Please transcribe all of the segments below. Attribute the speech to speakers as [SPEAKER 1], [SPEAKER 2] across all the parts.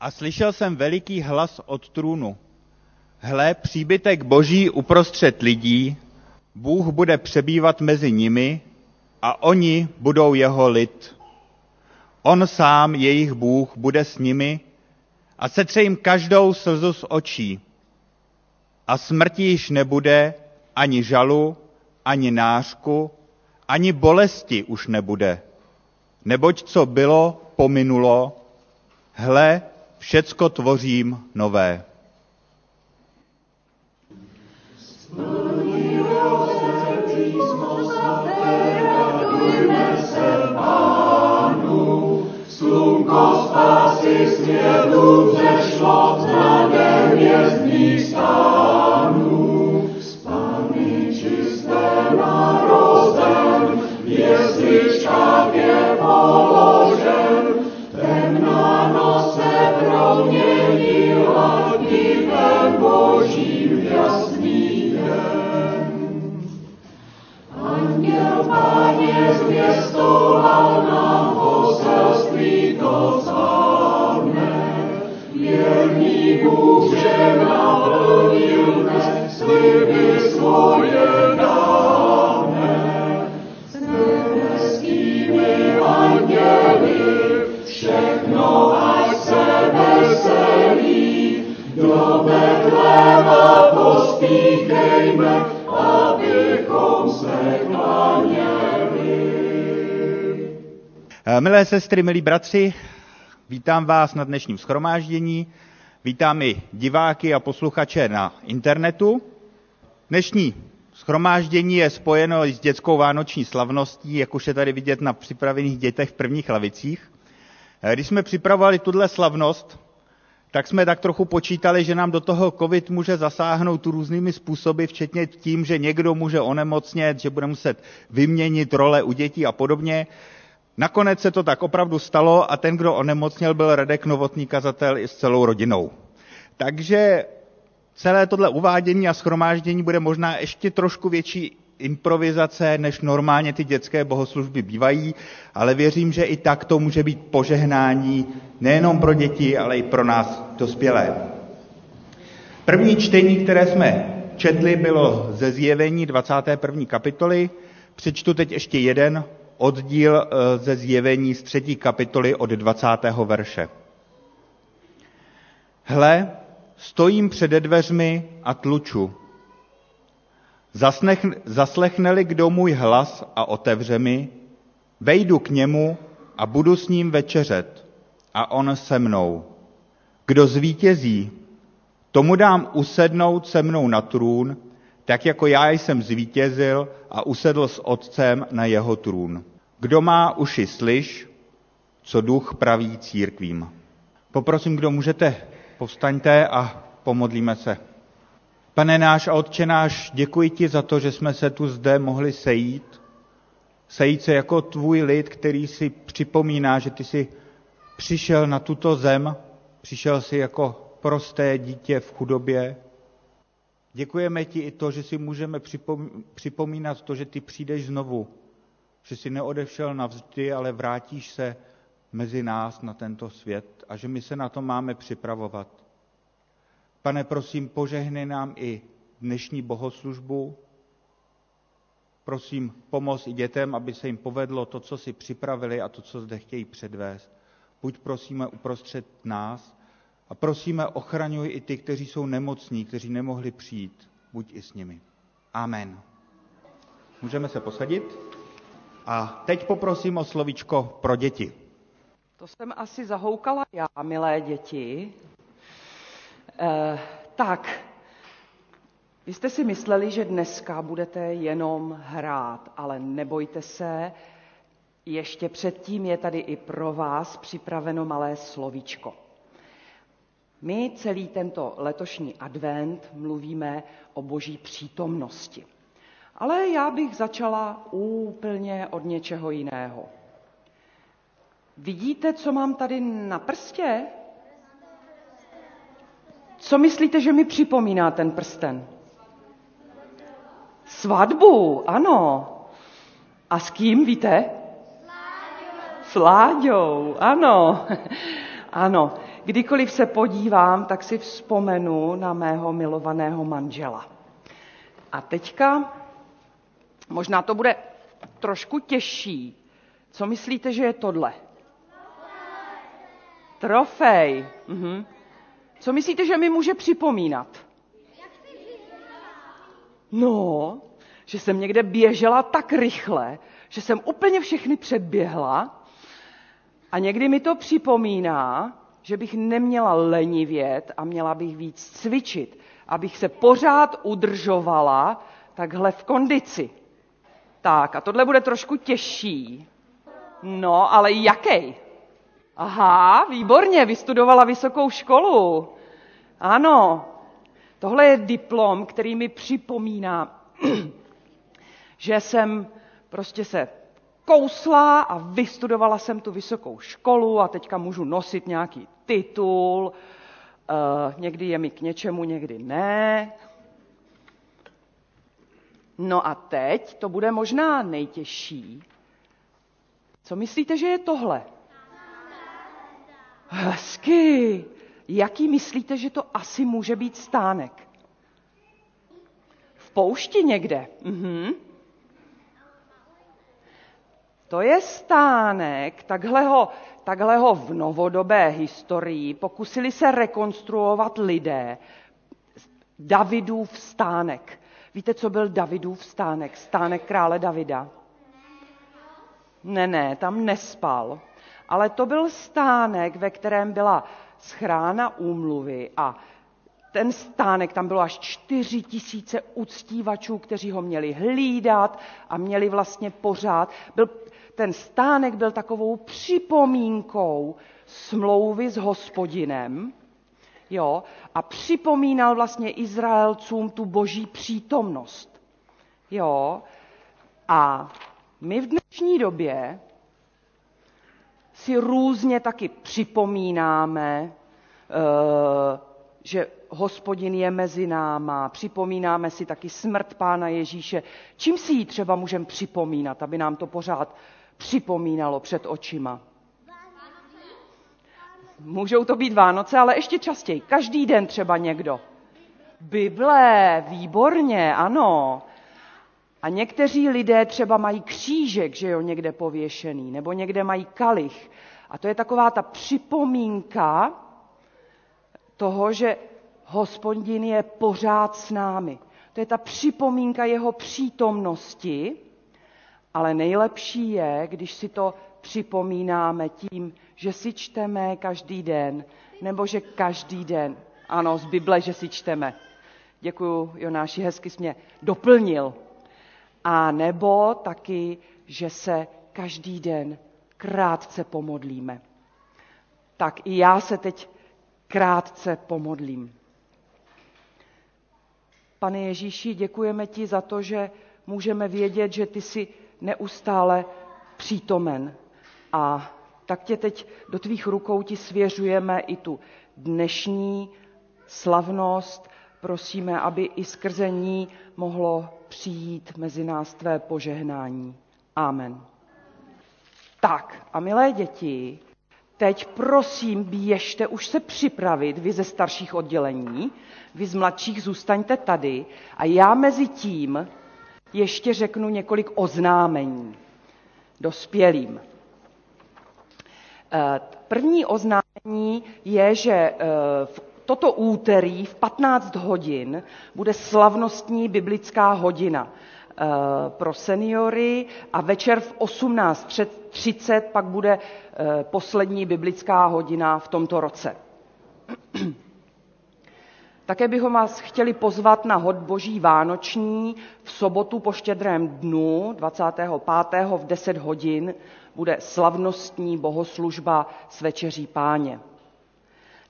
[SPEAKER 1] A slyšel jsem veliký hlas od trůnu. Hle, příbytek boží uprostřed lidí, Bůh bude přebývat mezi nimi a oni budou jeho lid. On sám, jejich Bůh, bude s nimi a setře jim každou slzu z očí. A smrti již nebude ani žalu, ani nářku, ani bolesti už nebude. Neboť co bylo, pominulo, hle, všecko tvořím nové.
[SPEAKER 2] Páně
[SPEAKER 1] Milé sestry, milí bratři, vítám vás na dnešním schromáždění, vítám i diváky a posluchače na internetu. Dnešní schromáždění je spojeno s dětskou vánoční slavností, jak už je tady vidět na připravených dětech v prvních lavicích. Eh, Když jsme připravovali tuhle slavnost, tak jsme tak trochu počítali, že nám do toho COVID může zasáhnout různými způsoby, včetně tím, že někdo může onemocnět, že bude muset vyměnit role u dětí a podobně. Nakonec se to tak opravdu stalo a ten, kdo onemocněl, byl Radek Novotný kazatel i s celou rodinou. Takže celé tohle uvádění a schromáždění bude možná ještě trošku větší improvizace, než normálně ty dětské bohoslužby bývají, ale věřím, že i tak to může být požehnání nejenom pro děti, ale i pro nás dospělé. První čtení, které jsme četli, bylo ze zjevení 21. kapitoly. Přečtu teď ještě jeden oddíl eh, ze zjevení z třetí kapitoly od 20. verše. Hle, stojím před dveřmi a tluču. Zaslech, zaslechne-li kdo můj hlas a otevře mi, vejdu k němu a budu s ním večeřet a on se mnou. Kdo zvítězí, tomu dám usednout se mnou na trůn, tak jako já jsem zvítězil a usedl s otcem na jeho trůn. Kdo má uši slyš, co duch praví církvím. Poprosím, kdo můžete, povstaňte a pomodlíme se. Pane náš a Otče náš, děkuji ti za to, že jsme se tu zde mohli sejít. Sejít se jako tvůj lid, který si připomíná, že ty jsi přišel na tuto zem, přišel si jako prosté dítě v chudobě. Děkujeme ti i to, že si můžeme připomínat to, že ty přijdeš znovu, že jsi neodešel navždy, ale vrátíš se mezi nás na tento svět a že my se na to máme připravovat. Pane, prosím, požehnej nám i dnešní bohoslužbu. Prosím, pomoz i dětem, aby se jim povedlo to, co si připravili a to, co zde chtějí předvést. Buď prosíme uprostřed nás a prosíme, ochraňuj i ty, kteří jsou nemocní, kteří nemohli přijít. Buď i s nimi. Amen. Můžeme se posadit? A teď poprosím o slovíčko pro děti.
[SPEAKER 3] To jsem asi zahoukala já, milé děti. Eh, tak, vy jste si mysleli, že dneska budete jenom hrát, ale nebojte se, ještě předtím je tady i pro vás připraveno malé slovíčko. My celý tento letošní advent mluvíme o boží přítomnosti. Ale já bych začala úplně od něčeho jiného. Vidíte, co mám tady na prstě? Co myslíte, že mi připomíná ten prsten? Svatbu, ano. A s kým, víte? S Láďou, ano. Ano. Kdykoliv se podívám, tak si vzpomenu na mého milovaného manžela. A teďka, možná to bude trošku těžší. Co myslíte, že je tohle? Trofej. Mhm. Co myslíte, že mi může připomínat? No, že jsem někde běžela tak rychle, že jsem úplně všechny předběhla a někdy mi to připomíná, že bych neměla lenivět a měla bych víc cvičit, abych se pořád udržovala takhle v kondici. Tak, a tohle bude trošku těžší. No, ale jaký? Aha, výborně, vystudovala vysokou školu. Ano, tohle je diplom, který mi připomíná, že jsem prostě se kousla a vystudovala jsem tu vysokou školu a teďka můžu nosit nějaký titul. Uh, někdy je mi k něčemu, někdy ne. No a teď to bude možná nejtěžší. Co myslíte, že je tohle? Hezky. Jaký myslíte, že to asi může být stánek? V poušti někde. Mhm. To je stánek, takhle ho, takhle ho v novodobé historii pokusili se rekonstruovat lidé. Davidův stánek. Víte, co byl Davidův stánek? Stánek krále Davida? Ne, ne, tam nespal. Ale to byl stánek, ve kterém byla schrána úmluvy a ten stánek, tam bylo až čtyři tisíce uctívačů, kteří ho měli hlídat a měli vlastně pořád. Byl, ten stánek byl takovou připomínkou smlouvy s hospodinem, jo, a připomínal vlastně Izraelcům tu boží přítomnost. Jo, a my v dnešní době si různě taky připomínáme, eh, že hospodin je mezi náma, připomínáme si taky smrt Pána Ježíše. Čím si ji třeba můžeme připomínat, aby nám to pořád připomínalo před očima? Můžou to být Vánoce, ale ještě častěji. Každý den třeba někdo. Bible, výborně, ano. A někteří lidé třeba mají křížek, že jo, někde pověšený, nebo někde mají kalich. A to je taková ta připomínka toho, že hospodin je pořád s námi. To je ta připomínka jeho přítomnosti, ale nejlepší je, když si to připomínáme tím, že si čteme každý den, nebo že každý den, ano, z Bible, že si čteme. Děkuji, Jonáši, hezky jsi mě doplnil. A nebo taky, že se každý den krátce pomodlíme. Tak i já se teď krátce pomodlím. Pane Ježíši, děkujeme ti za to, že můžeme vědět, že ty jsi neustále přítomen. A tak tě teď do tvých rukou ti svěřujeme i tu dnešní slavnost. Prosíme, aby i skrze ní mohlo přijít mezi nás tvé požehnání. Amen. Tak a milé děti, teď prosím běžte už se připravit, vy ze starších oddělení, vy z mladších zůstaňte tady a já mezi tím ještě řeknu několik oznámení dospělým. Eh, první oznámení je, že eh, v toto úterý v 15 hodin bude slavnostní biblická hodina pro seniory a večer v 18.30 pak bude poslední biblická hodina v tomto roce. Také bychom vás chtěli pozvat na hod boží vánoční v sobotu po štědrém dnu 25. v 10 hodin bude slavnostní bohoslužba s večeří páně.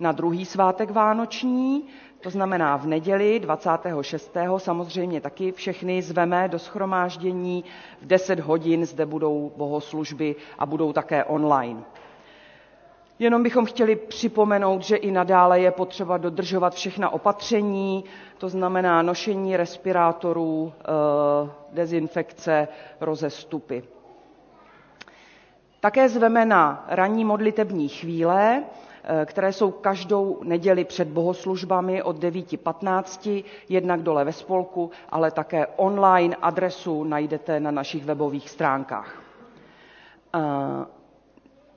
[SPEAKER 3] Na druhý svátek vánoční, to znamená v neděli 26. samozřejmě taky všechny zveme do schromáždění. V 10 hodin zde budou bohoslužby a budou také online. Jenom bychom chtěli připomenout, že i nadále je potřeba dodržovat všechna opatření, to znamená nošení respirátorů, eh, dezinfekce, rozestupy. Také zveme na ranní modlitební chvíle. Které jsou každou neděli před bohoslužbami od 9.15, jednak dole ve spolku, ale také online adresu najdete na našich webových stránkách.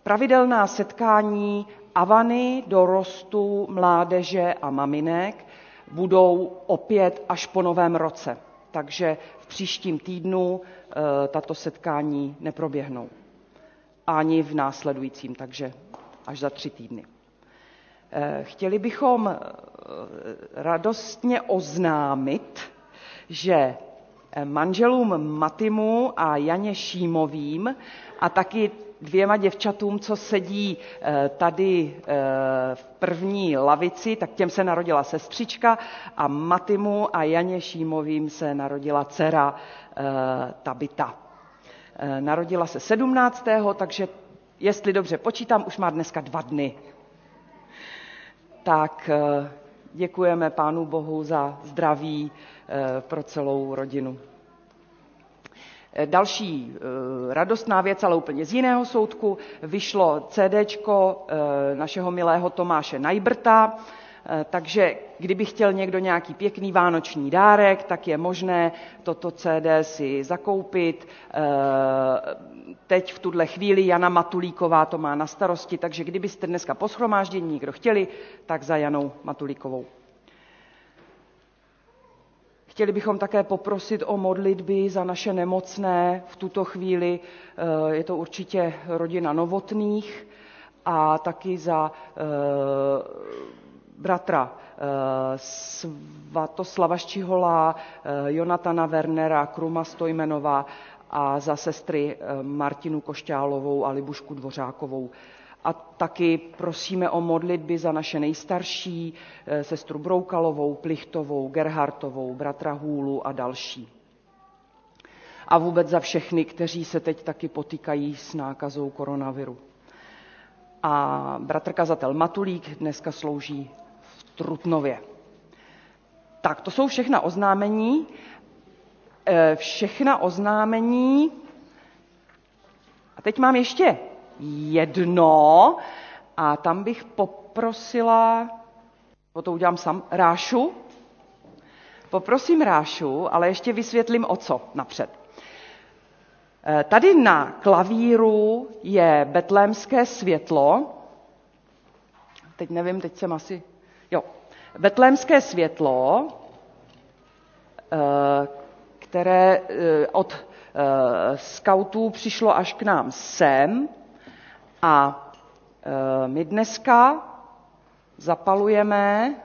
[SPEAKER 3] Pravidelná setkání Avany, dorostu, mládeže a maminek budou opět až po novém roce. Takže v příštím týdnu e, tato setkání neproběhnou. Ani v následujícím, takže až za tři týdny. E, chtěli bychom e, radostně oznámit, že manželům Matimu a Janě Šímovým a taky dvěma děvčatům, co sedí eh, tady eh, v první lavici, tak těm se narodila sestřička a Matimu a Janě Šímovým se narodila dcera eh, Tabita. Narodila se 17. takže jestli dobře počítám, už má dneska dva dny. Tak děkujeme Pánu Bohu za zdraví pro celou rodinu. Eh, další eh, radostná věc, ale úplně z jiného soudku, vyšlo CD eh, našeho milého Tomáše Najbrta, takže kdyby chtěl někdo nějaký pěkný vánoční dárek, tak je možné toto CD si zakoupit. Teď v tuhle chvíli Jana Matulíková to má na starosti, takže kdybyste dneska po schromáždění někdo chtěli, tak za Janou Matulíkovou. Chtěli bychom také poprosit o modlitby za naše nemocné v tuto chvíli. Eh, je to určitě rodina Novotných a taky za eh, bratra eh, Svatoslava Ščihola, Jonatana Wernera, Kruma Stojmenová a za sestry Martinu Košťálovou a Libušku Dvořákovou. A taky prosíme o modlitby za naše nejstarší, eh, sestru Broukalovou, Plichtovou, Gerhartovou, bratra Hůlu a další. A vůbec za všechny, kteří se teď taky potýkají s nákazou koronaviru. A bratr kazatel Matulík dneska slouží Trutnově. Tak, to jsou všechna oznámení. Eh, všechna oznámení. A teď mám ještě jedno a tam bych poprosila, o to udělám sam, Rášu. Poprosím Rášu, ale ještě vysvětlím o co napřed. Eh, tady na klavíru je betlémské světlo. Teď nevím, teď jsem asi... Jo. Betlémské světlo, eh, které eh, od skautů přišlo až k nám sem a my dneska zapalujeme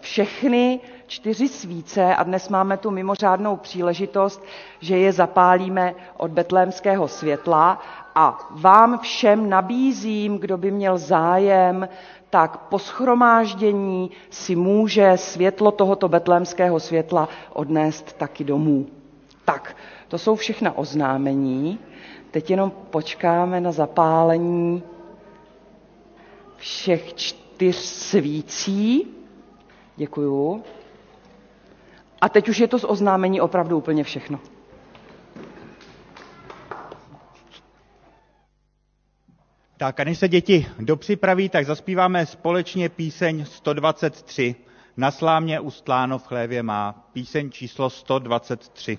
[SPEAKER 3] všechny čtyři svíce a dnes máme tu mimořádnou příležitost, že je zapálíme od betlémského světla a vám všem nabízím, kdo by měl zájem, tak po schromáždění si může světlo tohoto betlémského světla odnést taky domů. Tak, to jsou všechna oznámení. Teď jenom počkáme na zapálení všech čtyř svící. Děkuju. A teď už je to z oznámení opravdu úplně všechno.
[SPEAKER 1] Tak a než se děti dopřipraví, tak zaspíváme společně píseň 123. Na slámě ustláno v chlévě má. Píseň číslo 123.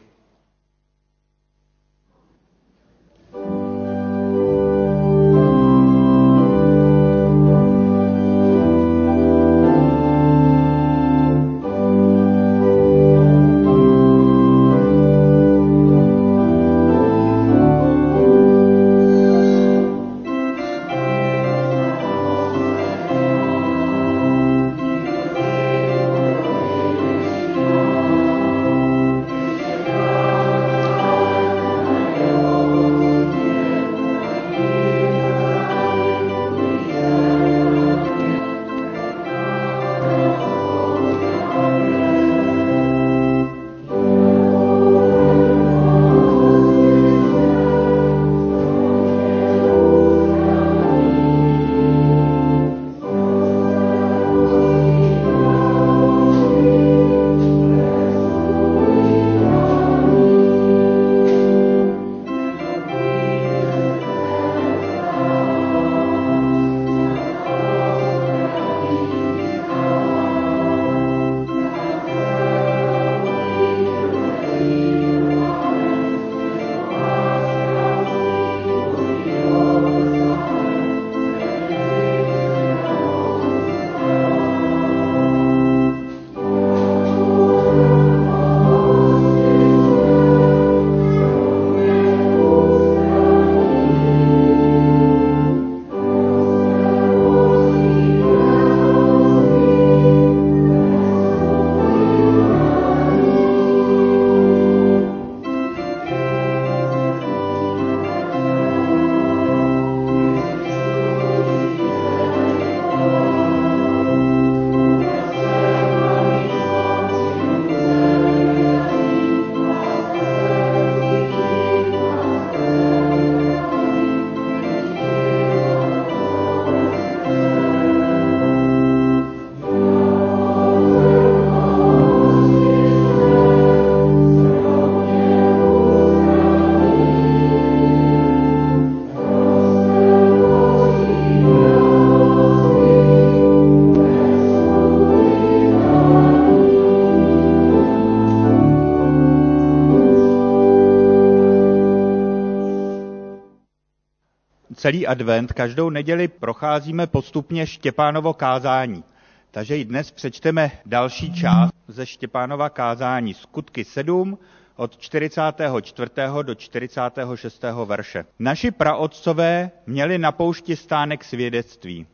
[SPEAKER 1] celý advent každou neděli procházíme postupně Štěpánovo kázání. Takže i dnes přečteme další část ze Štěpánova kázání Skutky 7 od 44. do 46. verše. Naši praotcové měli na poušti stánek svědectví.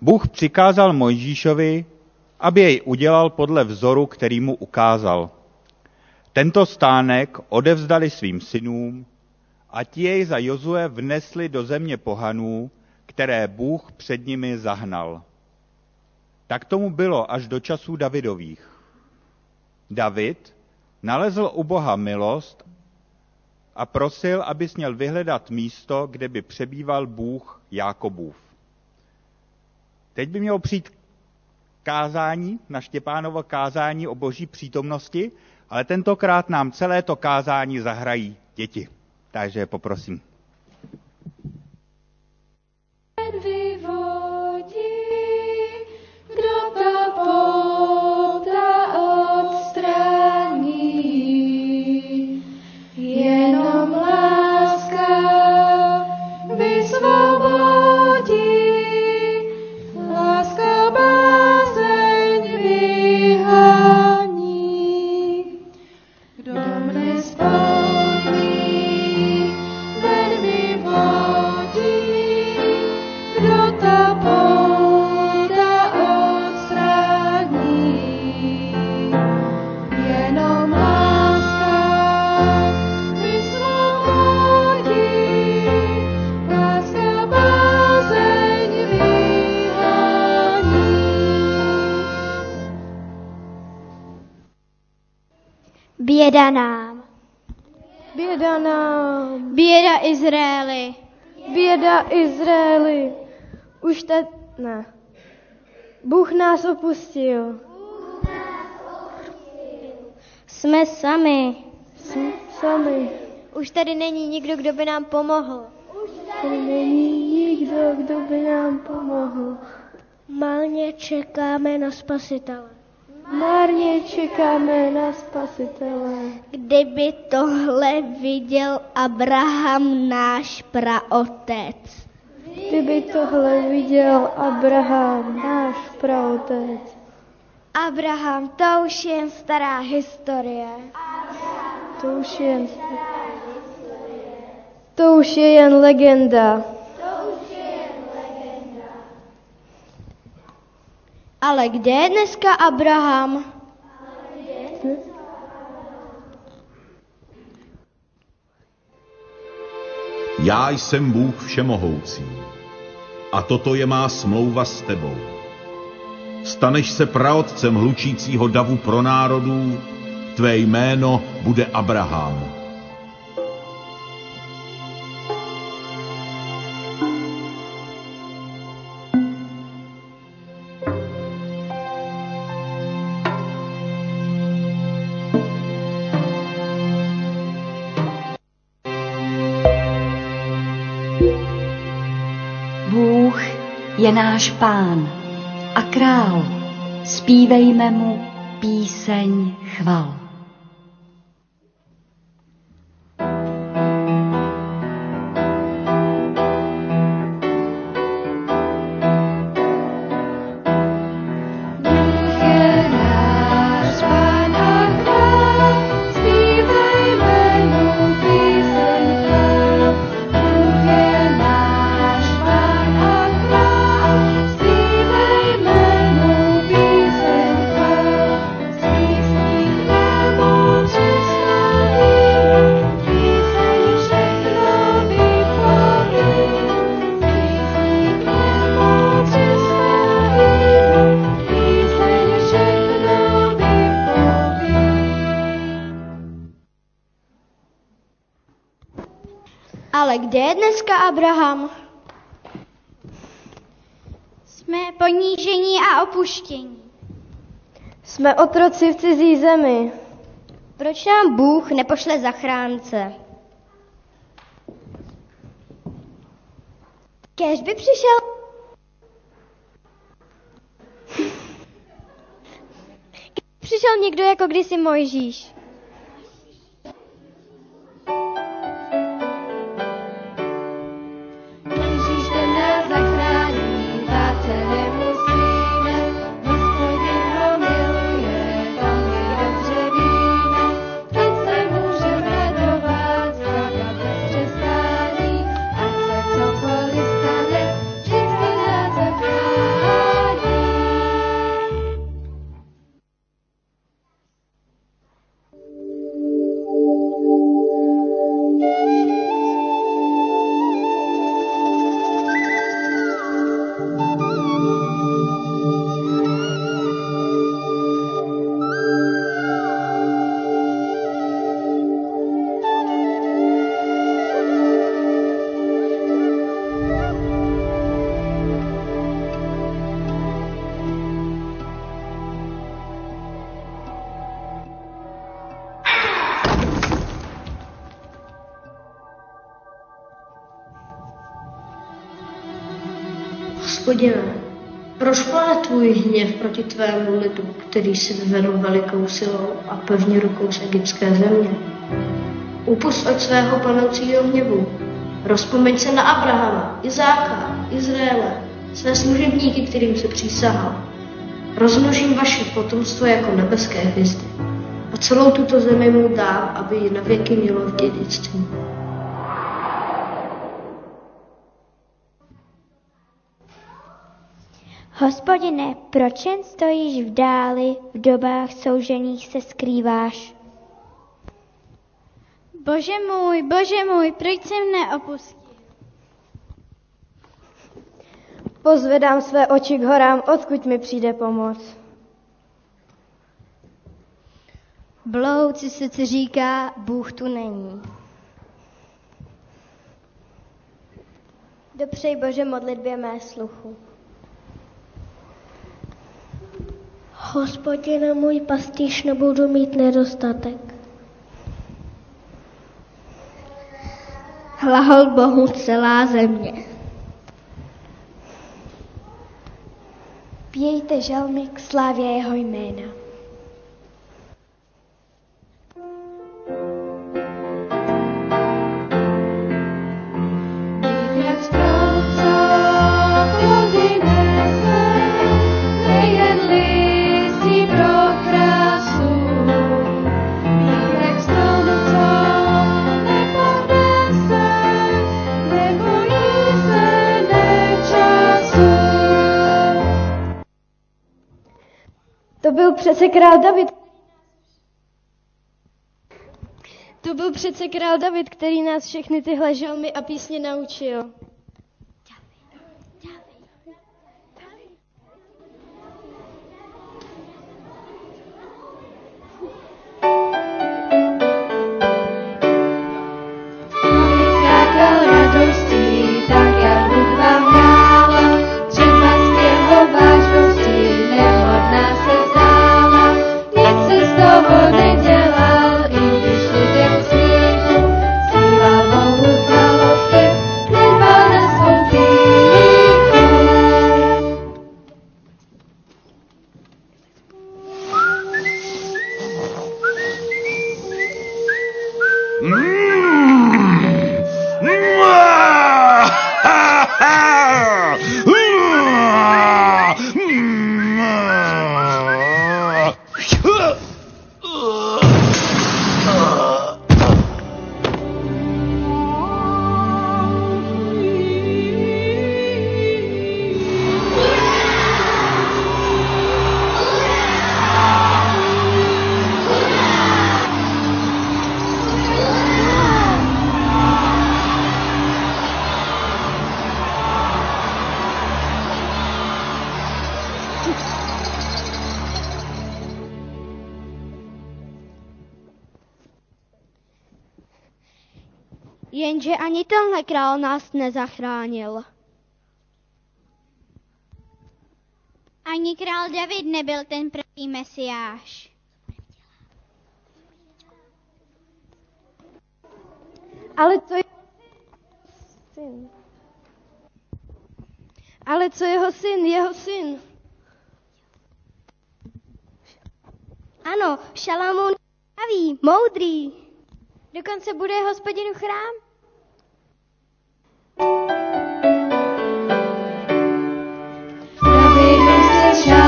[SPEAKER 1] Bůh přikázal Mojžíšovi, aby jej udělal podle vzoru, který mu ukázal. Tento stánek odevzdali svým synům a ti jej za Jozue vnesli do země pohanů, které Bůh před nimi zahnal. Tak tomu bylo až do časů Davidových. David nalezl u Boha milost a prosil, aby směl vyhledat místo, kde by přebýval Bůh Jákobův. Teď by mělo přijít kázání, na Štěpánovo kázání o boží přítomnosti, ale tentokrát nám celé to kázání zahrají děti. Takže poprosím.
[SPEAKER 4] Běda nám.
[SPEAKER 5] Běda nám.
[SPEAKER 4] Běda Izraeli.
[SPEAKER 5] Běda Izraeli. Už teď ne. Bůh nás opustil.
[SPEAKER 4] Jsme sami.
[SPEAKER 5] Jsme sami.
[SPEAKER 4] Už tady není nikdo, kdo by nám pomohl.
[SPEAKER 5] Tady není nikdo, kdo by nám pomohl.
[SPEAKER 4] Malně čekáme na spasitele.
[SPEAKER 5] Marně čekáme na spasitele.
[SPEAKER 4] Kdyby tohle viděl Abraham, náš praotec.
[SPEAKER 5] Kdyby tohle viděl Abraham, náš praotec.
[SPEAKER 4] Abraham, to už je jen stará historie.
[SPEAKER 5] To už je jen, to už je jen legenda.
[SPEAKER 4] Ale kde je dneska Abraham?
[SPEAKER 6] Já jsem Bůh všemohoucí a toto je má smlouva s tebou. Staneš se praotcem hlučícího davu pro národů, tvé jméno bude Abraham.
[SPEAKER 7] Náš pán a král. Zpívejme mu píseň chval.
[SPEAKER 4] Ale kde je dneska Abraham? Jsme ponížení a opuštění.
[SPEAKER 5] Jsme otroci v cizí zemi.
[SPEAKER 4] Proč nám Bůh nepošle zachránce? Kež by přišel... Kež přišel někdo jako kdysi Mojžíš.
[SPEAKER 5] Proč plane tvůj hněv proti tvému lidu, který si vyvedl velikou silou a pevně rukou z egyptské země? Upust od svého panoucího hněvu. Rozpomeň se na Abrahama, Izáka, Izraele, své služebníky, kterým se přísahal. Rozmnožím vaše potomstvo jako nebeské hvězdy a celou tuto zemi mu dám, aby ji na věky mělo v dědictví.
[SPEAKER 7] Hospodine, proč jen stojíš v dáli, v dobách soužených se skrýváš?
[SPEAKER 8] Bože můj, bože můj, proč se mne opustil?
[SPEAKER 9] Pozvedám své oči k horám, odkud mi přijde pomoc.
[SPEAKER 4] Blouci se říká, Bůh tu není.
[SPEAKER 9] Dopřej Bože modlitbě mé sluchu.
[SPEAKER 5] Hospodine můj pastýř, nebudu mít nedostatek.
[SPEAKER 4] Hlahol Bohu celá země.
[SPEAKER 7] Pějte žalmy k slávě jeho jména.
[SPEAKER 9] Byl přece král David.
[SPEAKER 5] To byl přece král David, který nás všechny tyhle žalmy a písně naučil.
[SPEAKER 4] Jenže ani tenhle král nás nezachránil.
[SPEAKER 8] Ani král David nebyl ten první mesiáš.
[SPEAKER 9] Ale co je syn? Ale co jeho syn? Jeho syn.
[SPEAKER 4] Ano, Šalamoun pravý, moudrý.
[SPEAKER 9] Dokonce bude hospodinu chrám.
[SPEAKER 10] David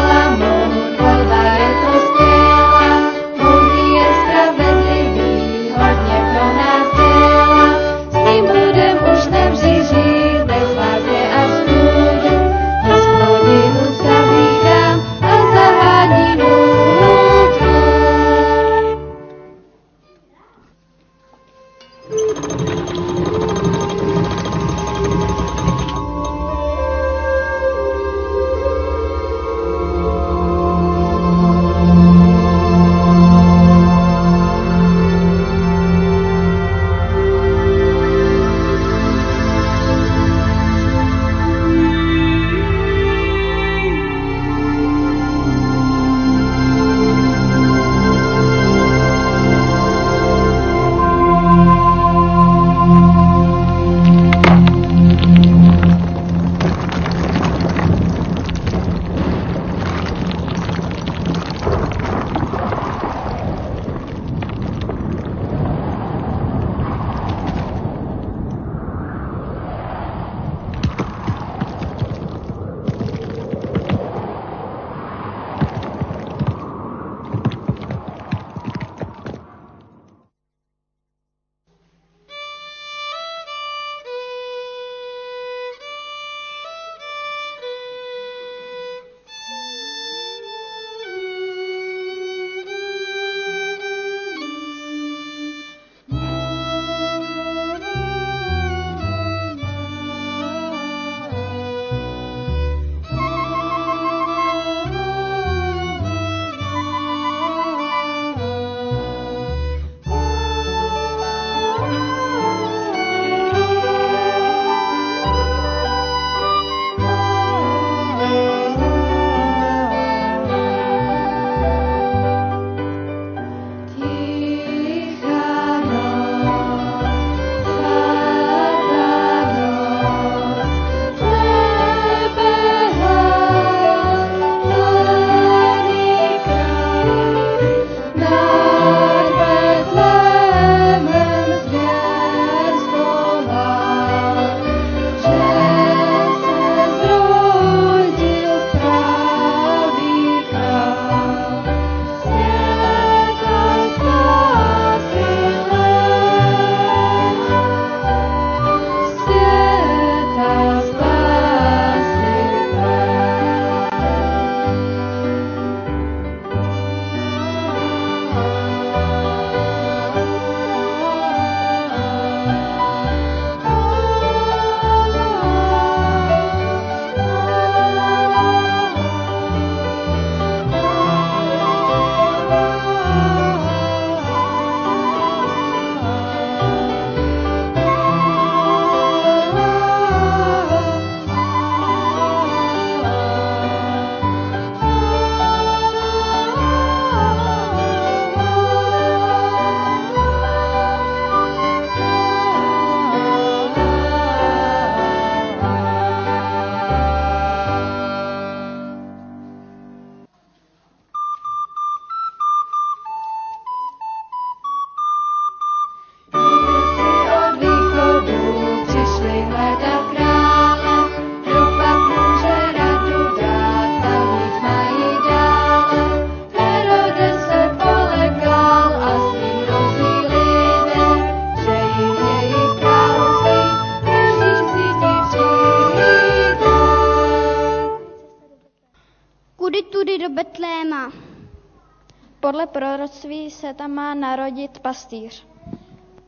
[SPEAKER 11] Podle proroctví se tam má narodit pastýř.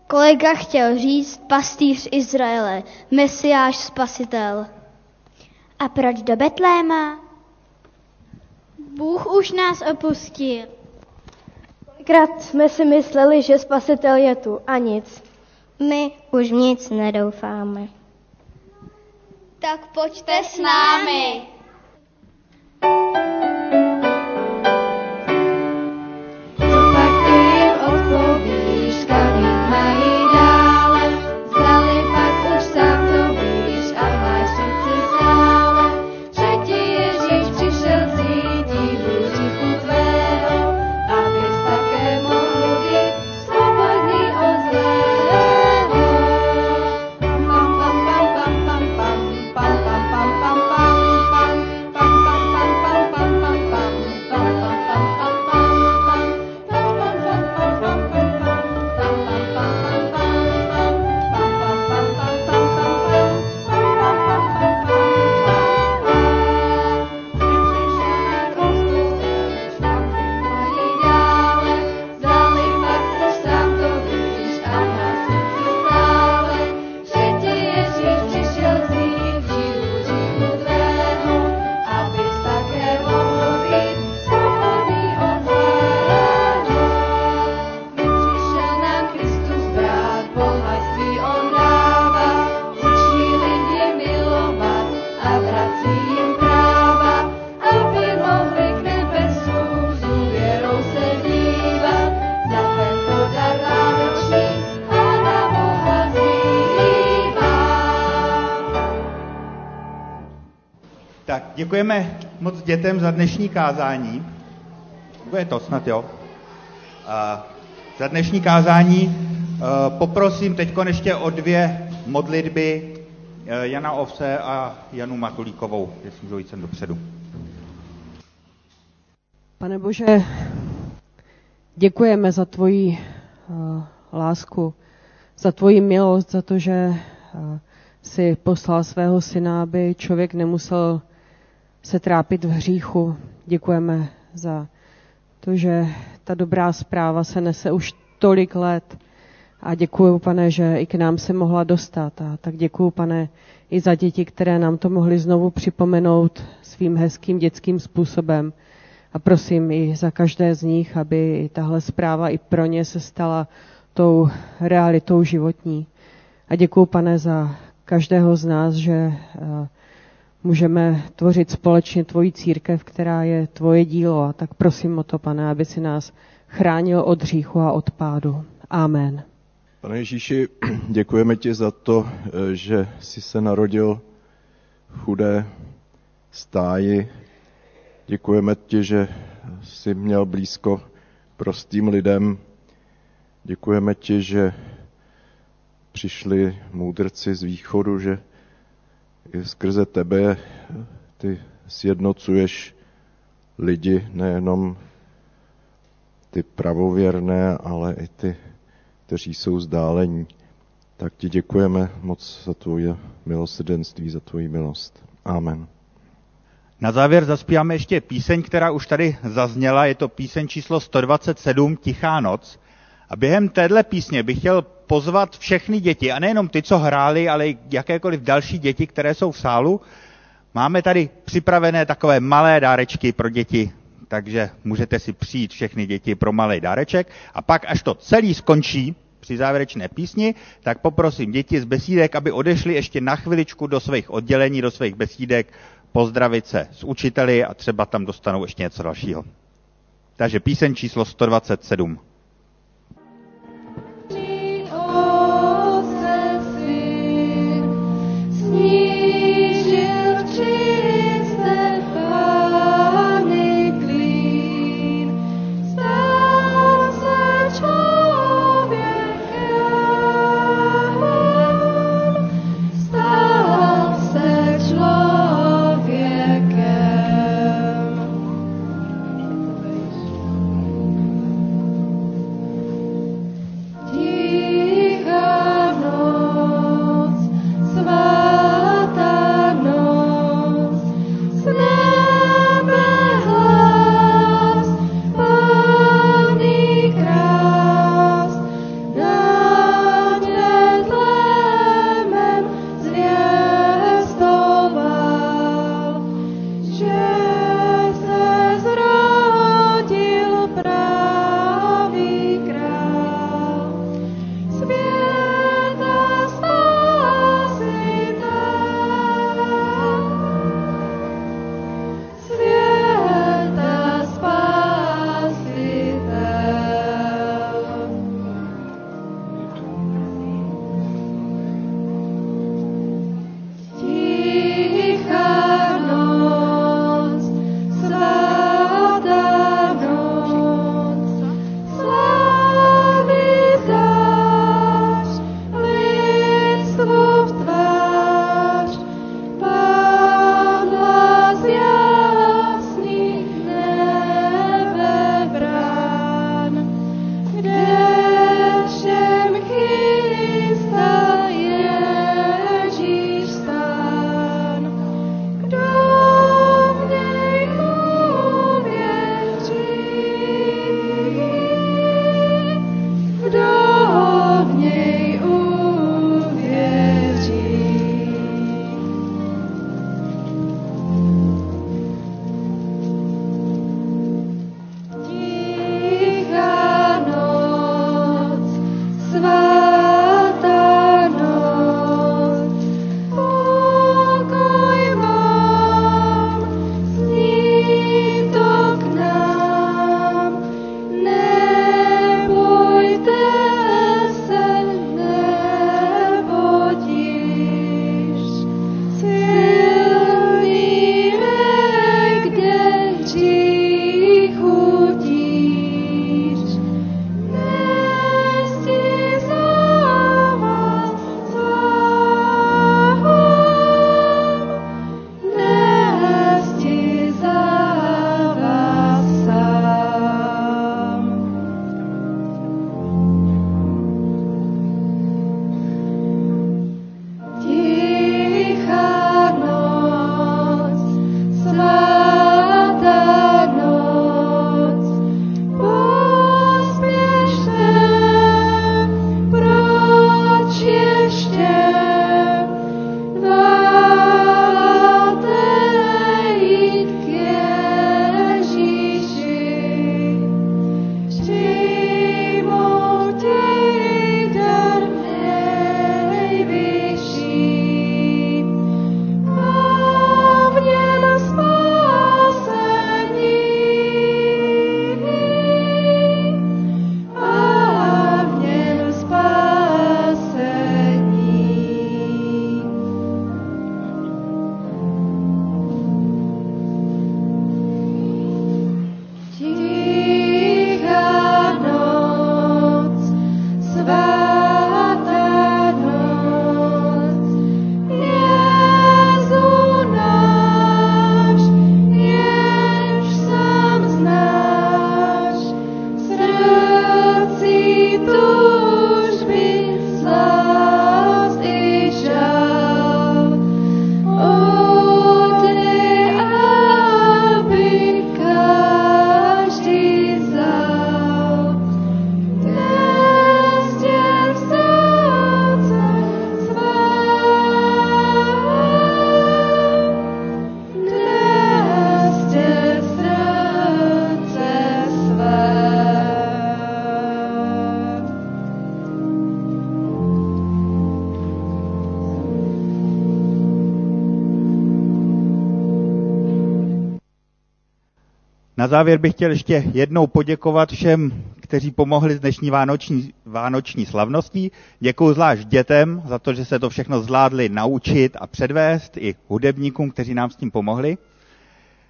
[SPEAKER 4] Kolega chtěl říct pastýř Izraele, mesiáš spasitel.
[SPEAKER 12] A proč do Betléma?
[SPEAKER 10] Bůh už nás opustil.
[SPEAKER 9] Kolikrát jsme si mysleli, že spasitel je tu a nic.
[SPEAKER 4] My už nic nedoufáme.
[SPEAKER 10] Tak pojďte s námi.
[SPEAKER 7] Tak děkujeme moc dětem za dnešní kázání. Bude to snad, jo? A za dnešní kázání poprosím teď ještě o dvě modlitby Jana Ovse a Janu Matulíkovou, jestli můžou jít sem dopředu.
[SPEAKER 13] Pane Bože, děkujeme za tvoji uh, lásku, za tvoji milost, za to, že si poslal svého syna, aby člověk nemusel se trápit v hříchu. Děkujeme za to, že ta dobrá zpráva se nese už tolik let. A děkuji, pane, že i k nám se mohla dostat. A tak děkuji, pane, i za děti, které nám to mohly znovu připomenout svým hezkým dětským způsobem. A prosím i za každé z nich, aby i tahle zpráva i pro ně se stala tou realitou životní. A děkuji, pane, za každého z nás, že můžeme tvořit společně tvoji církev, která je tvoje dílo. A tak prosím o to, pane, aby si nás chránil od hříchu a od pádu. Amen.
[SPEAKER 14] Pane Ježíši, děkujeme ti za to, že jsi se narodil chudé stáji. Děkujeme ti, že jsi měl blízko prostým lidem. Děkujeme ti, že přišli můdrci z východu, že skrze tebe ty sjednocuješ lidi, nejenom ty pravověrné, ale i ty, kteří jsou vzdálení. Tak ti děkujeme moc za tvoje milosrdenství, za tvoji milost. Amen.
[SPEAKER 7] Na závěr zaspíváme ještě píseň, která už tady zazněla. Je to píseň číslo 127, Tichá noc. A během téhle písně bych chtěl pozvat všechny děti, a nejenom ty, co hráli, ale i jakékoliv další děti, které jsou v sálu. Máme tady připravené takové malé dárečky pro děti, takže můžete si přijít všechny děti pro malý dáreček. A pak, až to celý skončí, při závěrečné písni, tak poprosím děti z besídek, aby odešli ještě na chviličku do svých oddělení, do svých besídek, pozdravit se s učiteli a třeba tam dostanou ještě něco dalšího. Takže píseň číslo 127.
[SPEAKER 1] závěr bych chtěl ještě jednou poděkovat všem, kteří pomohli s dnešní vánoční, vánoční slavností. Děkuji zvlášť dětem za to, že se to všechno zvládli naučit a předvést, i hudebníkům, kteří nám s tím pomohli.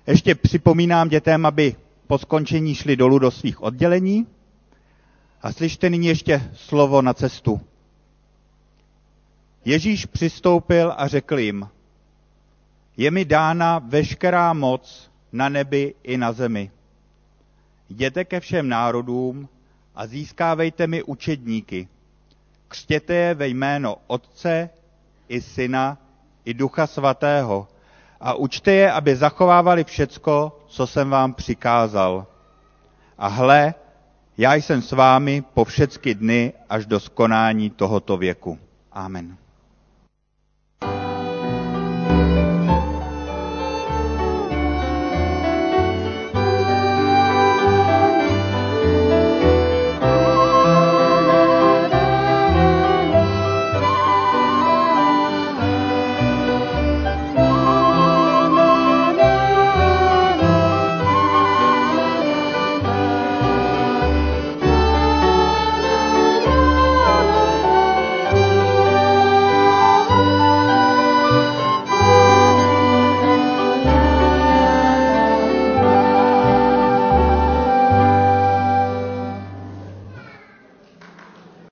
[SPEAKER 1] Ještě připomínám dětem, aby po skončení šli dolů do svých oddělení. A slyšte nyní ještě slovo na cestu. Ježíš přistoupil a řekl jim, je mi dána veškerá moc na nebi i na zemi. Jděte ke všem národům a získávejte mi učedníky. Křtěte je ve jméno Otce i Syna i Ducha Svatého a učte je, aby zachovávali všecko, co jsem vám přikázal. A hle, já jsem s vámi po všechny dny až do skonání tohoto věku. Amen.